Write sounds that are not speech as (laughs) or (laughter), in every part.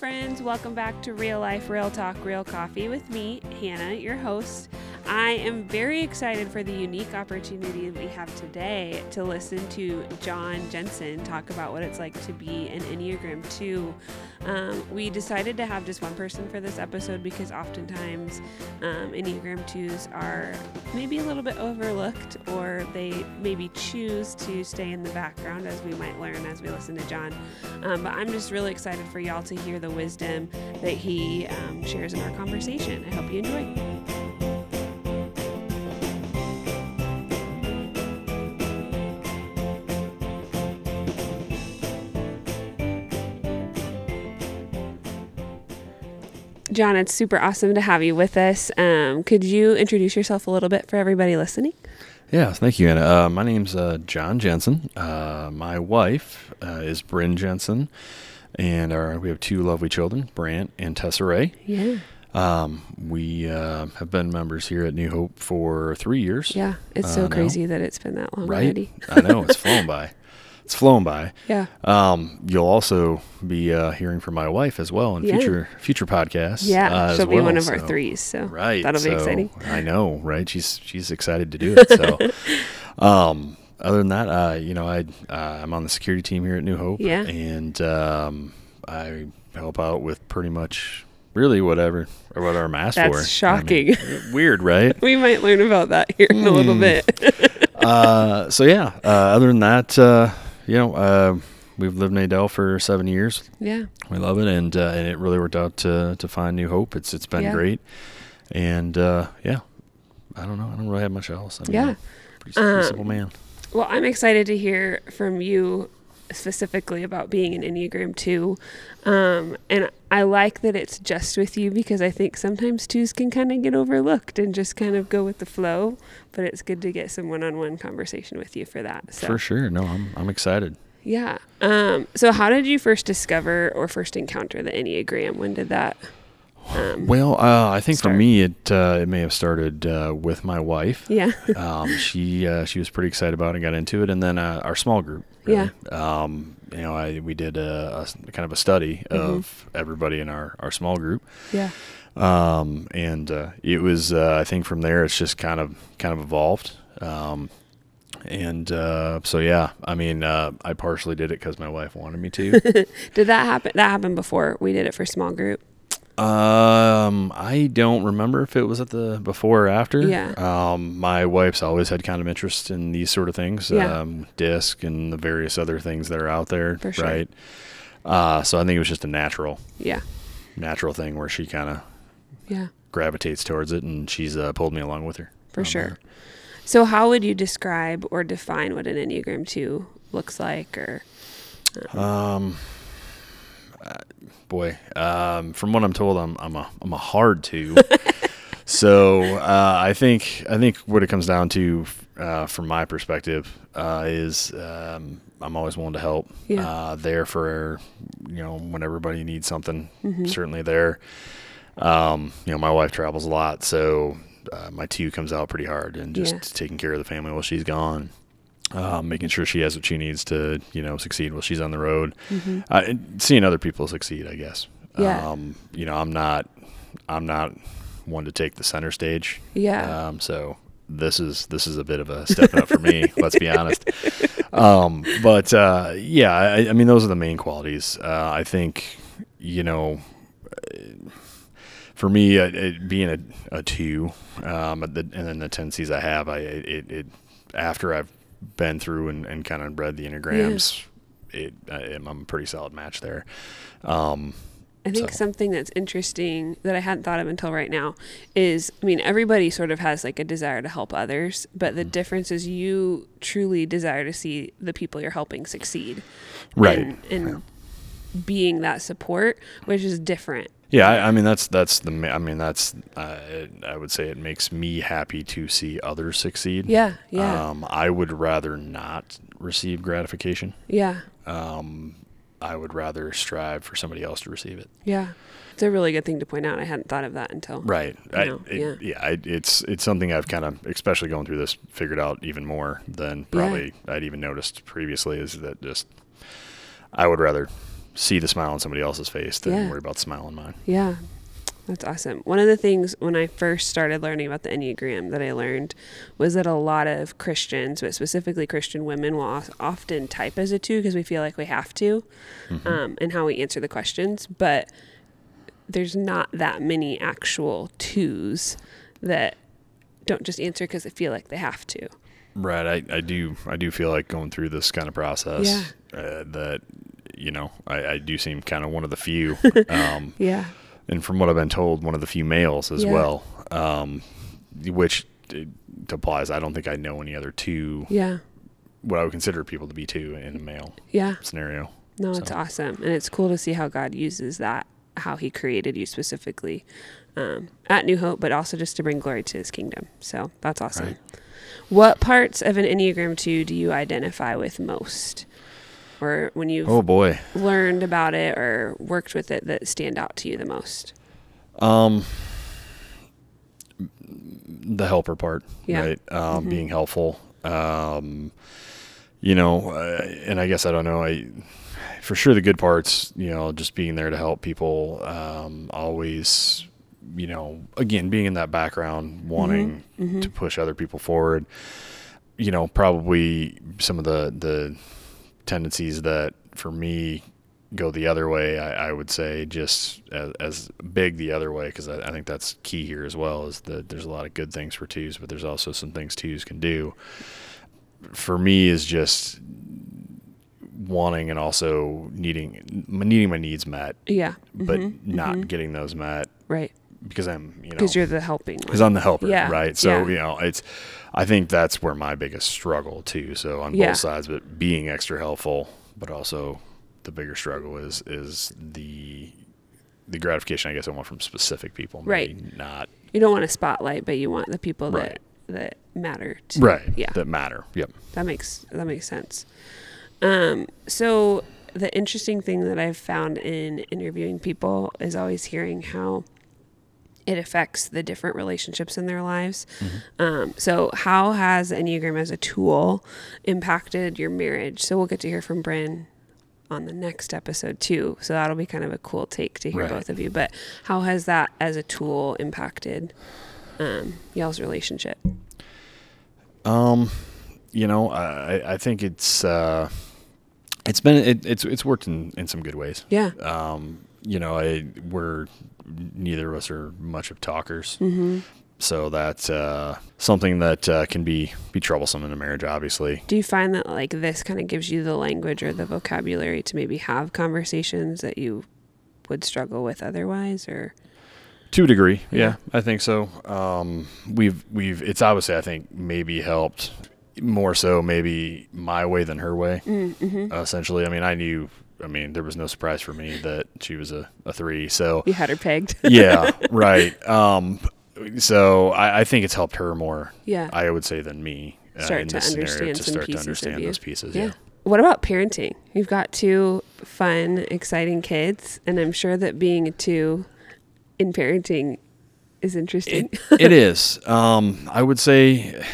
friends. Welcome back to Real Life, Real Talk, Real Coffee with me, Hannah, your host. I am very excited for the unique opportunity we have today to listen to John Jensen talk about what it's like to be an Enneagram 2. Um, we decided to have just one person for this episode because oftentimes um, Enneagram 2s are maybe a little bit overlooked or they maybe choose to stay in the background as we might learn as we listen to John. Um, but I'm just really excited for y'all to hear the wisdom that he um, shares in our conversation. I hope you enjoy. John, it's super awesome to have you with us. Um, could you introduce yourself a little bit for everybody listening? Yeah, thank you, Anna. Uh, my name's uh, John Jensen. Uh, my wife uh, is Bryn Jensen, and our, we have two lovely children, Brant and Tessa Ray. Yeah. Um, we uh, have been members here at New Hope for three years. Yeah. It's Uh, so now. crazy that it's been that long right? already. I know it's flown by. (laughs) It's flown by. Yeah. Um, you'll also be uh, hearing from my wife as well in Yeah. future future podcasts. Yeah. uh, she'll be well, one of our threes. So Right. that'll be exciting. I know, right? She's she's excited to do (laughs) it. So, um, other than that, uh, you know, I uh, I'm on the security team here at New Hope. Yeah. And um, I help out with pretty much really whatever or what I'm asked That's for. shocking. I mean, (laughs) weird, right? (laughs) We might learn about that here in a little Hmm. bit. uh, so yeah. Uh, other than that, uh, you know, uh, we've lived in Adel for seven years. yeah. We love it, and uh, and it really worked out to to find New Hope. It's it's been Yeah. great, and uh, yeah, I don't know. I don't really have much else. I mean, Yeah. pretty, pretty Um, simple man. Well, I'm excited to hear from you specifically about being an Enneagram 2. Um, and I like that it's just with you because I think sometimes twos can kind of get overlooked and just kind of go with the flow. But it's good to get some one on one conversation with you for that. So, For sure. No, I'm I'm excited. yeah. Um, so, how did you first discover or first encounter the Enneagram? When did that? Um, Well, uh, I think start. for me, it uh, it may have started uh, with my wife. yeah. Um, she uh, she was pretty excited about it and got into it, and then uh, our small group. Really. Um, you know, I we did a, a kind of a study Mm-hmm. of everybody in our our small group. Yeah. um, and uh, it was uh, I think from there it's just kind of kind of evolved. Um, and uh, so yeah, I mean, uh, I partially did it because my wife wanted me to. (laughs) Did that happen? That happened before we did it for small group. Um, I don't remember if it was at the before or after. Yeah. Um, my wife's always had kind of interest in these sort of things, Yeah. um, disc and the various other things that are out there, For sure. right? Uh, so I think it was just a natural, Yeah. natural thing where she kind of Yeah. gravitates towards it, and she's uh, pulled me along with her. For sure. So, how would you describe or define what an Enneagram 2 looks like? Or, Um, uh, boy, um, from what I'm told, I'm I'm a I'm a hard two. (laughs) so uh, I think I think what it comes down to, uh, from my perspective, uh, is um, I'm always willing to help. Yeah. Uh, there for you know when everybody needs something. Mm-hmm. Certainly there. Um, you know, my wife travels a lot, so uh, my two comes out pretty hard, and just Yeah. taking care of the family while she's gone um, making sure she has what she needs to, you know, succeed while she's on the road. Uh, and seeing other people succeed, I guess. Yeah. Um, you know, I'm not, I'm not one to take the center stage. yeah. Um, so this is this is a bit of a step up for me. (laughs) Let's be honest. Um, but uh, yeah, I, I mean, those are the main qualities. Uh, I think, you know. For me, uh, it, being a, a two, um, the, and then the tendencies I have, I it, it after I've been through and, and kind of read the enneagrams, it I, I'm a pretty solid match there. Um, I think so- something that's interesting that I hadn't thought of until right now is I mean, everybody sort of has like a desire to help others, but the difference is you truly desire to see the people you're helping succeed. Right. And, and being that support, which is different. Yeah, I, I mean that's that's the I mean that's uh, I would say it makes me happy to see others succeed. Yeah. Yeah. Um, I would rather not receive gratification. yeah. Um, I would rather strive for somebody else to receive it. Yeah. It's a really good thing to point out. I hadn't thought of that until. Right. I, it, yeah. I, it's it's something I've kind of, especially going through this, figured out even more than probably I'd even noticed previously. Is that just I would rather see the smile on somebody else's face than Yeah. worry about the smile on mine. Yeah. That's awesome. One of the things when I first started learning about the Enneagram that I learned was that a lot of Christians, but specifically Christian women, will often type as a two because we feel like we have to um, and how we answer the questions. But there's not that many actual twos that don't just answer because they feel like they have to. Right. I, I do I do feel like going through this kind of process uh, that you know I, I do seem kind of one of the few, (laughs) um, Yeah. and from what I've been told, one of the few males as Yeah. well. Um, which uh, applies. I don't think I know any other two Yeah. what I would consider people to be two in a male Yeah. scenario. No, it's awesome. And it's cool to see how God uses that, how he created you specifically um, at New Hope, but also just to bring glory to his kingdom. So that's awesome. Right. What parts of an Enneagram 2 do you identify with most? Or when you've Oh boy. learned about it or worked with it that stand out to you the most? Um, the helper part, Yeah. right? Um, Mhm. being helpful. Um, you know, uh, and I guess I don't know. I for sure the good parts. You know, just being there to help people. Um, always, you know, again being in that background, wanting Mhm. to push other people forward. You know, probably some of the the tendencies that for me go the other way. I, I would say just as, as big the other way because I, I think that's key here as well. Is that there's a lot of good things for twos, but there's also some things twos can do. For me, is just wanting and also needing needing my needs met, Yeah. but Mhm. not Mhm. getting those met Right. Because I'm you know Because you're the helping because I'm the helper, Yeah, right? So yeah. you know, it's I think that's where my biggest struggle too. So on Yeah. both sides, but being extra helpful, but also the bigger struggle is is the the gratification I guess I want from specific people, maybe Right. Not You don't want a spotlight, but you want the people Right. that, that matter. To, right, Yeah. that matter. Yep. That makes that makes sense. Um, so the interesting thing that I've found in interviewing people is always hearing how it affects the different relationships in their lives. Um, so how has Enneagram as a tool impacted your marriage? So we'll get to hear from Bryn on the next episode too. So that'll be kind of a cool take to hear Right. both of you. But how has that as a tool impacted um, y'all's relationship? Um, you know, I I think it's uh, it's been it, it's it's worked in in some good ways. Yeah. Um, you know, I we're neither of us are much of talkers. Mm-hmm. so that's uh, something that uh, can be be troublesome in a marriage obviously Do you find that like this kind of gives you the language or the vocabulary to maybe have conversations that you would struggle with otherwise or to a degree yeah, Yeah. i think so um, we've we've it's obviously i think maybe helped more so maybe my way than her way mm-hmm. essentially i mean i knew i mean there was no surprise for me that she was a, a three so (laughs) you had her pegged? (laughs) yeah right um, so I, I think it's helped her more yeah. i would say than me uh, Start to this scenario understand to some start to pieces understand those pieces yeah. yeah. What about parenting? You've got two fun, exciting kids, and I'm sure that being a two in parenting is interesting. It, it (laughs) is. Um, I would say,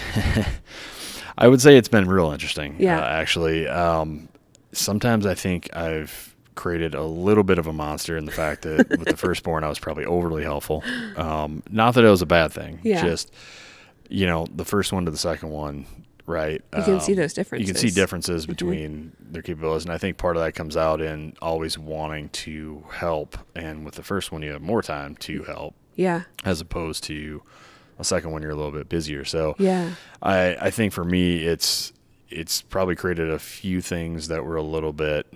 I would say it's been real interesting. Yeah. Uh, actually, um, sometimes I think I've created a little bit of a monster in the fact that with the (laughs) firstborn I was probably overly helpful. Um, not that it was a bad thing. Yeah. Just you know, the first one to the second one, right? you can see um, those differences. you can see differences Mm-hmm. between their capabilities, and I think part of that comes out in always wanting to help. And with the first one, you have more time to help, Yeah. as opposed to a second one you're a little bit busier. So Yeah. I I think for me it's it's probably created a few things that were a little bit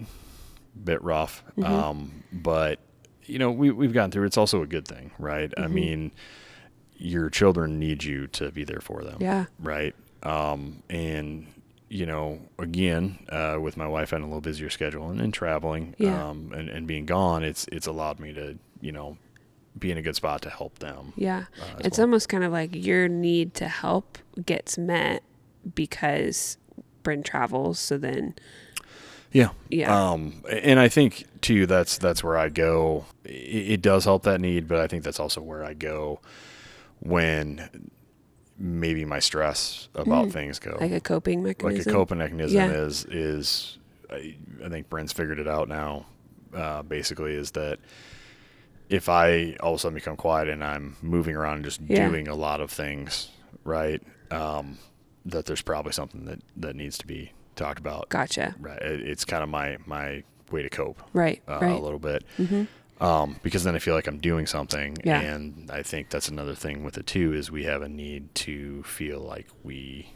bit rough. Mhm. Um, but you know we we've gotten through. It's also a good thing, right? I Mhm. mean, your children need you to be there for them Yeah. right? Um, and you know, again, uh, with my wife having a little busier schedule and, and traveling, Yeah. um, and, and being gone, it's it's allowed me to you know be in a good spot to help them. Yeah. uh, It's well. almost kind of like your need to help gets met because Bryn travels. So then, yeah, yeah. Um, and I think too that's that's where I go. It, it does help that need, but I think that's also where I go when maybe my stress about Mm. things go. like a coping mechanism. like a coping mechanism Yeah. is is I, I think Brent's figured it out now uh, basically is that if I all of a sudden become quiet and I'm moving around and just Yeah. doing a lot of things, right? Um, that there's probably something that that needs to be talked about. Gotcha. Right. It, it's kind of my my way to cope Right. uh, right. a little bit. hmm Um, because then I feel like I'm doing something, Yeah. and I think that's another thing with it too is we have a need to feel like we,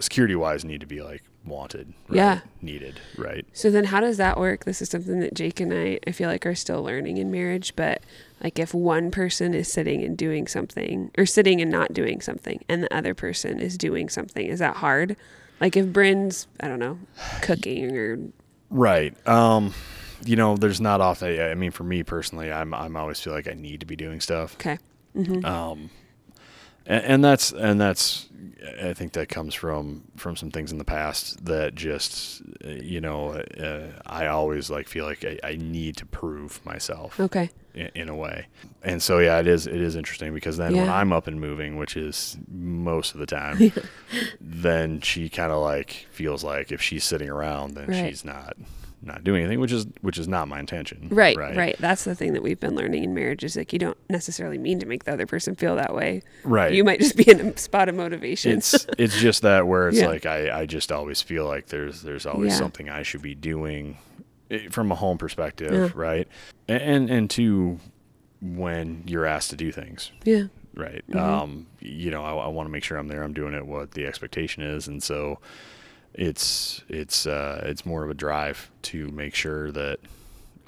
security wise, need to be like wanted, right? Yeah. needed, right? So then how does that work? This is something that Jake and I I feel like are still learning in marriage, but like if one person is sitting and doing something or sitting and not doing something and the other person is doing something, is that hard? Like if Bryn's, I don't know, cooking or Right. Um, you know, there's not often. I mean, for me personally, I'm I'm always feel like I need to be doing stuff. okay. hmm Um, and, and that's and that's I think that comes from from some things in the past that just you know uh, I always like feel like I, I need to prove myself Okay. In, in a way. And so yeah, it is it is interesting because then when I'm up and moving, which is most of the time, (laughs) then she kind of like feels like if she's sitting around, then Right. she's not not doing anything, which is which is not my intention. Right, right, right, That's the thing that we've been learning in marriage is like you don't necessarily mean to make the other person feel that way. Right. You might just be in a spot of motivation. it's (laughs) it's just that where it's Yeah. like I, I just always feel like there's there's always Yeah. something I should be doing from a home perspective, Yeah. right? And and, two, when you're asked to do things, yeah. right? Mhm. Um, you know, I, I want to make sure I'm there. I'm doing it what the expectation is, and so it's it's uh, it's more of a drive to make sure that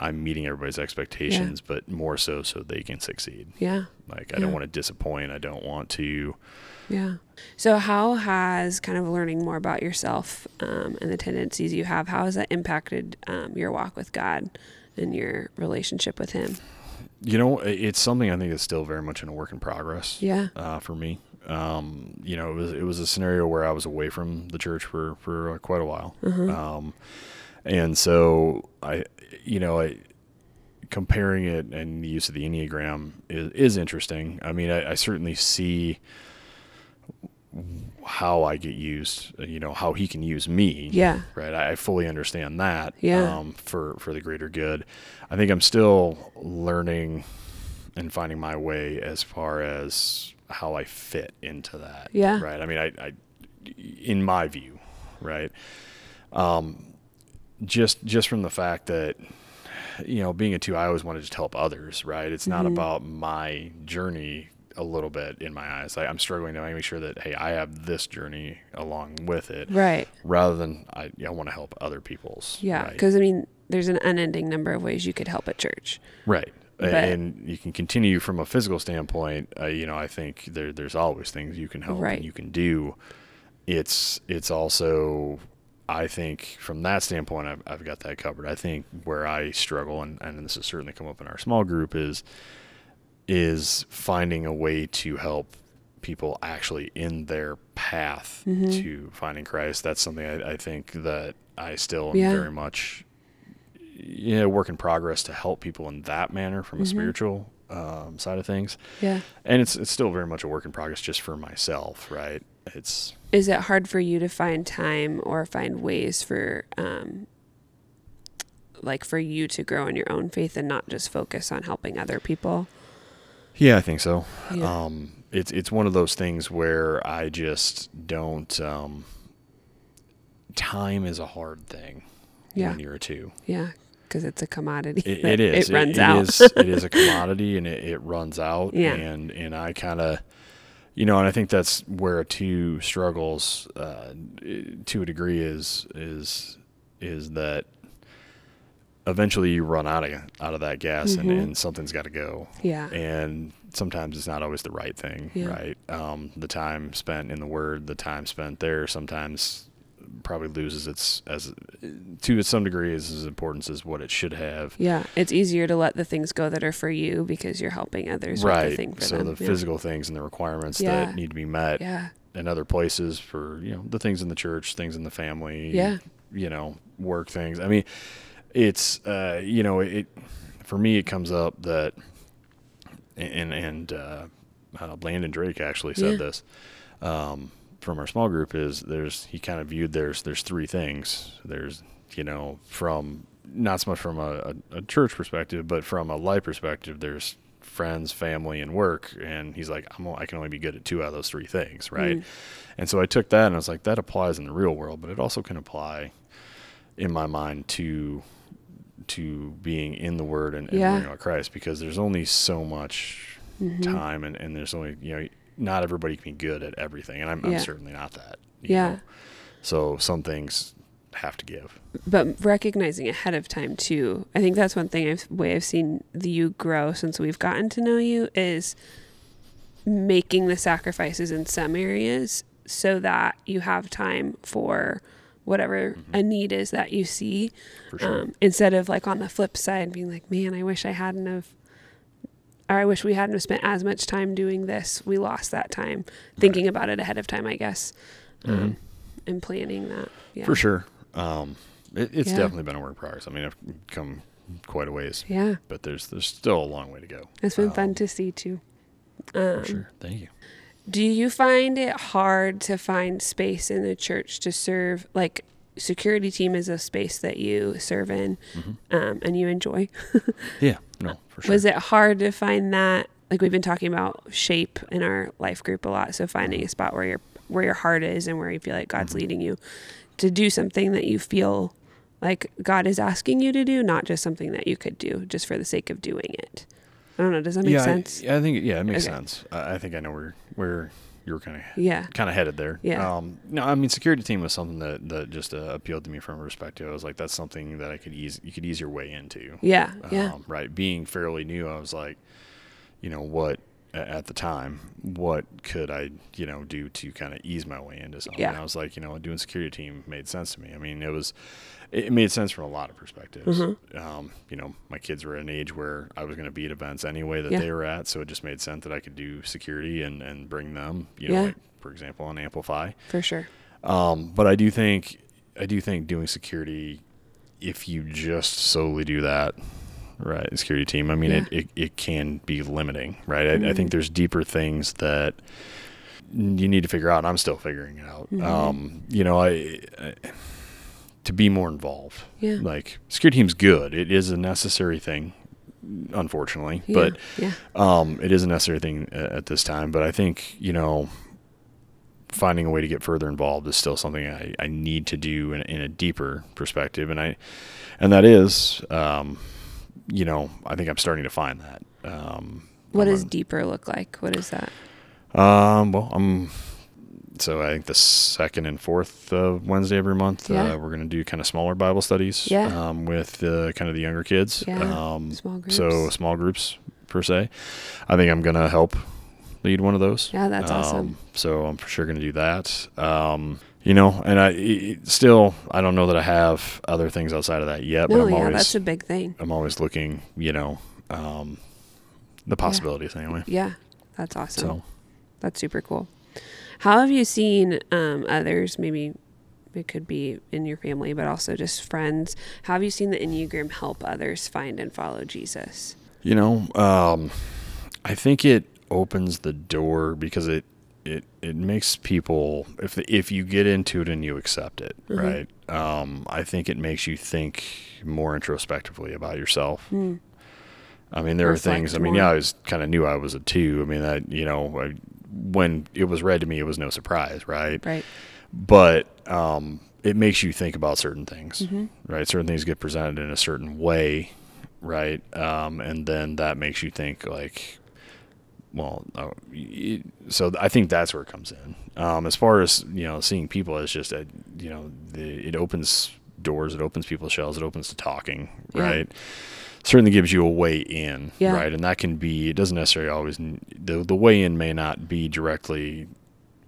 I'm meeting everybody's expectations, but more so so they can succeed. Yeah. Like I Yeah. don't want to disappoint. I don't want to. Yeah. So, how has kind of learning more about yourself um, and the tendencies you have, how has that impacted um, your walk with God and your relationship with Him? You know, it's something I think is still very much in a work in progress. Yeah. Uh, for me, um, you know, it was it was a scenario where I was away from the church for for uh, quite a while, um, and so I, you know, I comparing it and the use of the enneagram is is interesting. I mean, I, I certainly see how I get used. You know, how he can use me Yeah. right? I, fully understand that. Yeah. Um, for for the greater good, I think I'm still learning and finding my way as far as how I fit into that. Yeah. Right. I mean, I, I in my view, right. Um, just just from the fact that you know, being a two, I always want to just help others, right? It's not Mhm. about my journey a little bit in my eyes. Like I'm struggling to make sure that hey, I have this journey along with it Right. rather than I, I want to help other people's. Yeah. Right. Because, I mean, there's an unending number of ways you could help at church. right. But- and you can continue from a physical standpoint. Uh, you know, I think there, there's always things you can help Right. and you can do. It's, it's also, I think from that standpoint, I've, I've got that covered. I think where I struggle, and, and this has certainly come up in our small group is, is finding a way to help people actually in their path Mhm. to finding Christ. That's something I, I think that I still am Yeah. very much you know, work in progress to help people in that manner from a Mhm. spiritual um, side of things. Yeah. And it's it's still very much a work in progress just for myself, right? It's Is it hard for you to find time or find ways for, um, like, for you to grow in your own faith and not just focus on helping other people? Yeah, I think so. Yeah. Um, it's it's one of those things where I just don't. Um, time is a hard thing Yeah. when you're a two. Yeah. Because it's a commodity. It, it is. It runs it out. is- (laughs) it is a commodity, and it, it runs out. Yeah. And and I kind of, you know, and I think that's where a two struggles uh, to a degree is is is that eventually you run out of out of that gas, and, Mhm. and something's got to go. yeah. And sometimes it's not always the right thing, Yeah. right? Um, the time spent in the Word, the time spent there, sometimes probably loses its as to some degree is as importance as what it should have. Yeah, it's easier to let the things go that are for you because you're helping others with the right. thing for So them. the yeah. physical things and the requirements Yeah. that need to be met Yeah, in other places for you know the things in the church, things in the family. Yeah. You know, work things. I mean, it's uh, you know it for me it comes up that and and uh, uh, Landon Drake actually said Yeah. this. Um, from our small group is there's he kind of viewed there's there's three things there's you know from not so much from a, a, a church perspective, but from a life perspective, there's friends, family, and work. And he's like, I'm, I can only be good at two out of those three things, right? Mm. And so I took that and I was like, that applies in the real world, but it also can apply in my mind to to being in the Word and, and Yeah. learning about Christ because there's only so much Mhm. time and, and there's only you know not everybody can be good at everything, and I'm, Yeah. I'm certainly not that. Yeah. know. So some things have to give. but recognizing ahead of time too. I think that's one thing I've way I've seen the you grow since we've gotten to know you is making the sacrifices in some areas so that you have time for whatever a need is that you see sure. um, instead of like on the flip side being like man i wish i hadn't have or i wish we hadn't have spent as much time doing this we lost that time thinking about it ahead of time i guess um, and planning that yeah Mm-hmm. For sure. Um, it, it's Yeah. definitely been a work in progress. I mean, I've come quite a ways, yeah but there's there's still a long way to go. it's been Um, fun to see too For um, sure. Thank you. Do you find it hard to find space in the church to serve? Like, security team is a space that you serve in Mm-hmm. um, and you enjoy. (laughs) Yeah. No, for sure. Was it hard to find that? Like, we've been talking about shape in our life group a lot. So, finding Mm-hmm. a spot where your where your heart is and where you feel like God's leading you to do something that you feel like God is asking you to do, not just something that you could do just for the sake of doing it. I don't know. Does that make yeah, I- sense? I, think yeah, it makes Okay. sense. I, I think I know where where you're kind of yeah. kind of headed there. Yeah. Um, no, I mean, security team was something that that just uh, appealed to me from a perspective. I was like, that's something that I could ease you could ease your way into. Yeah. Yeah. Um, right. Being fairly new, I was like, you know, what at the time, what could I, you know, do to kind of ease my way into something? Yeah. And I was like, you know, doing security team made sense to me. I mean, it was, it made sense from a lot of perspectives. Mm-hmm. Um, you know, my kids were at an age where I was going to be at events anyway that Yeah. they were at, so it just made sense that I could do security and and bring them. You know, Yeah. like for example, on Amplify. For sure. Um, but I do think I do think doing security, if you just solely do that, right, security team. I mean, it, Yeah. it it can be limiting, right? I, I Mhm. think there's deeper things that you need to figure out. and I'm still figuring it out. Mhm. Um, you know, I, I to be more involved. Yeah. Like security team's good. It is a necessary thing, unfortunately, Yeah. but yeah. um, it is a necessary thing at this time, but I think you know, finding a way to get further involved is still something I, I need to do in, in a deeper perspective, and I, and that is, um, you know, I think I'm starting to find that. Um, What I'm does a- deeper look like? What is that? um, well, I'm. So I think the second and fourth uh, Wednesday every month, Yeah. uh, we're going to do kind of smaller Bible studies Yeah. um, with uh, kind of the younger kids. Yeah. Um, Small groups. so small groups per se. I think I'm gonna help lead one of those. Yeah, that's awesome. Um, so I'm for sure gonna do that. Um, you know, and I still I don't know that I have other things outside of that yet, but No, I'm yeah, always that's a big thing. I'm always looking. You know, um, the possibilities anyway. Yeah, that's awesome. So That's super cool. How have you seen um, others? Maybe it could be in your family, but also just friends. How have you seen the Enneagram help others find and follow Jesus? you know, um, I think it opens the door because it it it makes people if if you get into it and you accept it, Mhm. right? Um, I think it makes you think more introspectively about yourself. Hmm. I mean, there Reflect are things. I mean, yeah, I was kind of knew I was a two. I mean, that you know, I, when it was read to me, it was no surprise, right? Right. But um, it makes you think about certain things, Mhm. right? Certain things get presented in a certain way, right? Um, and then that makes you think like, well, uh, so I think that's where it comes in. Um, as far as you know, seeing people it's just a, you know, the, it opens doors, it opens people's shells, it opens to talking, Yeah. right? Certainly gives you a way in, Yeah. right? And that can be. It doesn't necessarily always. The the way in may not be directly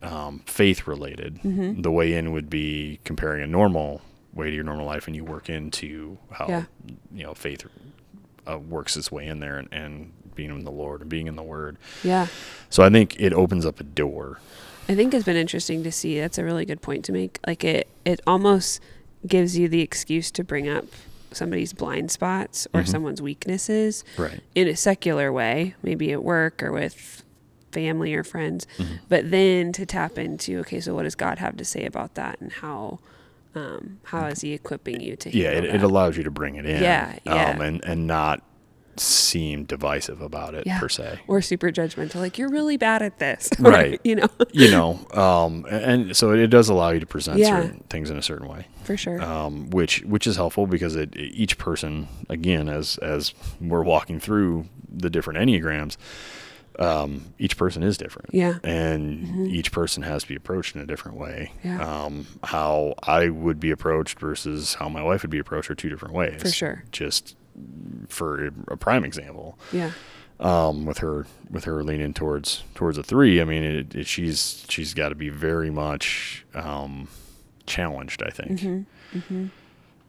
um, faith related. Mhm. The way in would be comparing a normal way to your normal life, and you work into how Yeah. you know faith uh, works its way in there, and, and being in the Lord and being in the Word. Yeah. So I think it opens up a door. I think it's been interesting to see. That's a really good point to make. Like it, it almost gives you the excuse to bring up somebody's blind spots or Mhm. someone's weaknesses Right. in a secular way, maybe at work or with family or friends. Mm-hmm. But then to tap into, okay, so what does God have to say about that, and how um, how is he equipping you to yeah, it, it allows you to bring it in. Yeah, yeah. Um, and and not seem divisive about it Yeah. per se. or super judgmental like you're really bad at this (laughs) Right. you know (laughs) You know, um, and so it does allow you to present Yeah. certain things in a certain way. for sure um, which which is helpful because it each person again as as we're walking through the different enneagrams um, each person is different Yeah. and each person has to be approached in a different way Yeah. um, how I would be approached versus how my wife would be approached are two different ways For sure. just for a prime example yeah um, with her with her leaning towards towards a three. I mean, it, it, she's she's got to be very much um, challenged. I think Mm-hmm.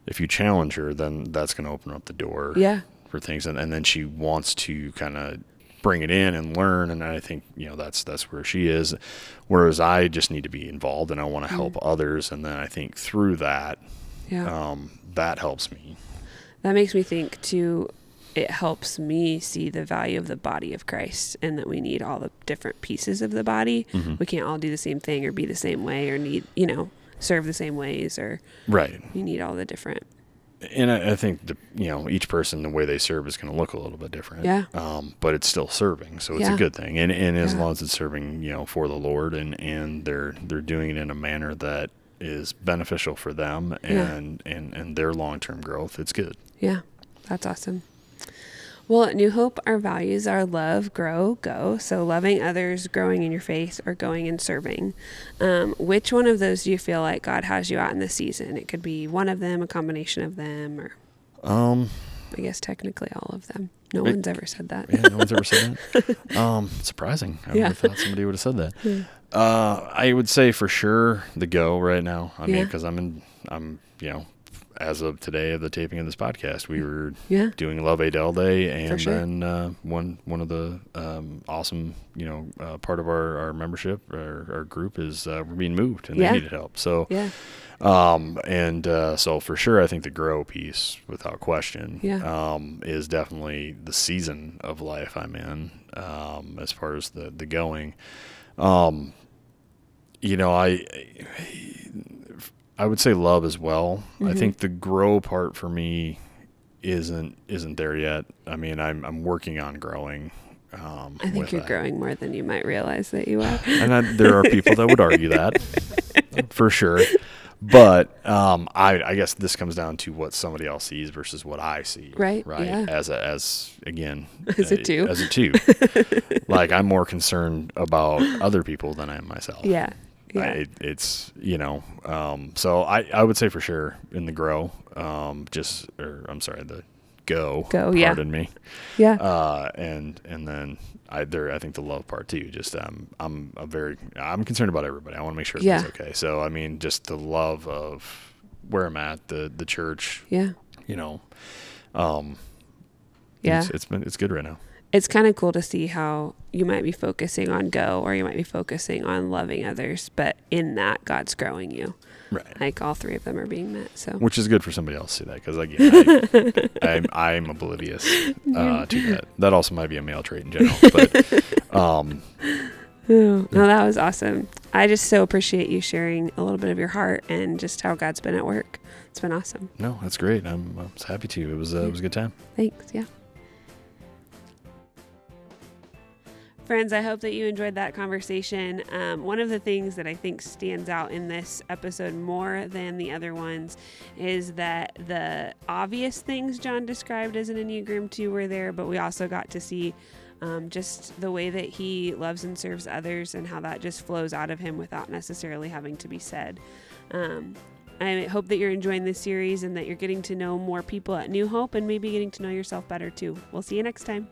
if you challenge her, then that's going to open up the door yeah for things, and, and then she wants to kind of bring it in and learn. And I think you know that's that's where she is. Whereas I just need to be involved and I want to help Mm-hmm. others, and then I think through that, yeah um, that helps me. That makes me think too it helps me see the value of the body of christ and that we need all the different pieces of the body Mhm. we can't all do the same thing or be the same way or need you know serve the same ways or Right. you need all the different and I, I think the you know each person the way they serve is going to look a little bit different. Yeah. Um, but it's still serving, so it's Yeah. a good thing. And and as Yeah. long as it's serving, you know, for the Lord, and and they're they're doing it in a manner that is beneficial for them Yeah. and and and their long term growth, it's good. Yeah, that's awesome. Well, at New Hope, our values are love, grow, go. So, loving others, growing in your faith, or going and serving. Um, which one of those do you feel like God has you out in this season? It could be one of them, a combination of them, or Um, I guess technically all of them. No It- one's ever said that. yeah, no one's ever said that. (laughs) Um, surprising. I Yeah. thought somebody would have said that. Uh, I would say for sure the go right now. I mean, because I'm in, I'm you know, as of today of the taping of this podcast, we were Yeah. doing Love Adel Day, and sure. then uh, one one of the um, awesome you know uh, part of our, our membership our, our group is uh, we're being moved and Yeah. they needed help. So Yeah. um, and uh, so for sure, I think the grow piece, without question, Yeah. um, is definitely the season of life I'm in um, as far as the the going. Um, you know, I I would say love as well. I Mhm. think the grow part for me isn't isn't there yet. I mean, I'm I'm working on growing. Um, I think you're that. growing more than you might realize that you are. and I, there are people that would argue that (laughs) for sure. But um, I, I guess this comes down to what somebody else sees versus what I see. Right, Right. yeah. As a, as again, (laughs) As a uh, two. As a two. (laughs) like I'm more concerned about other people than I am myself. yeah. I- it, it's you know, um, so I, I would say for sure in the grow, um, just or I'm sorry, the go. Go, yeah. Pardon me. yeah. Uh, and and then I there I think the love part too. Just um, I'm i'm a very I'm concerned about everybody. I want to make sure Yeah. okay. So I mean, just the love of where I'm at, the the church, yeah. you know, um, Yeah. it's, it's been it's good right now. It's kind of cool to see how you might be focusing on go or you might be focusing on loving others, but in that God's growing you. Right. Like all three of them are being met. So Which is good for somebody else to see that because again, I, (laughs) I'm I'm oblivious uh, to that. That also might be a male trait in general, but (laughs) um, Oh, no, that was awesome. I just so appreciate you sharing a little bit of your heart and just how God's been at work. It's been awesome. no, that's great. I'm I was happy to. It was uh, it was a good time. Thanks. Yeah. Friends, I hope that you enjoyed that conversation. Um, one of the things that I think stands out in this episode more than the other ones is that the obvious things John described as an Enneagram 2 were there, but we also got to see um, just the way that he loves and serves others and how that just flows out of him without necessarily having to be said. Um, I hope that you're enjoying this series and that you're getting to know more people at New Hope and maybe getting to know yourself better too. We'll see you next time.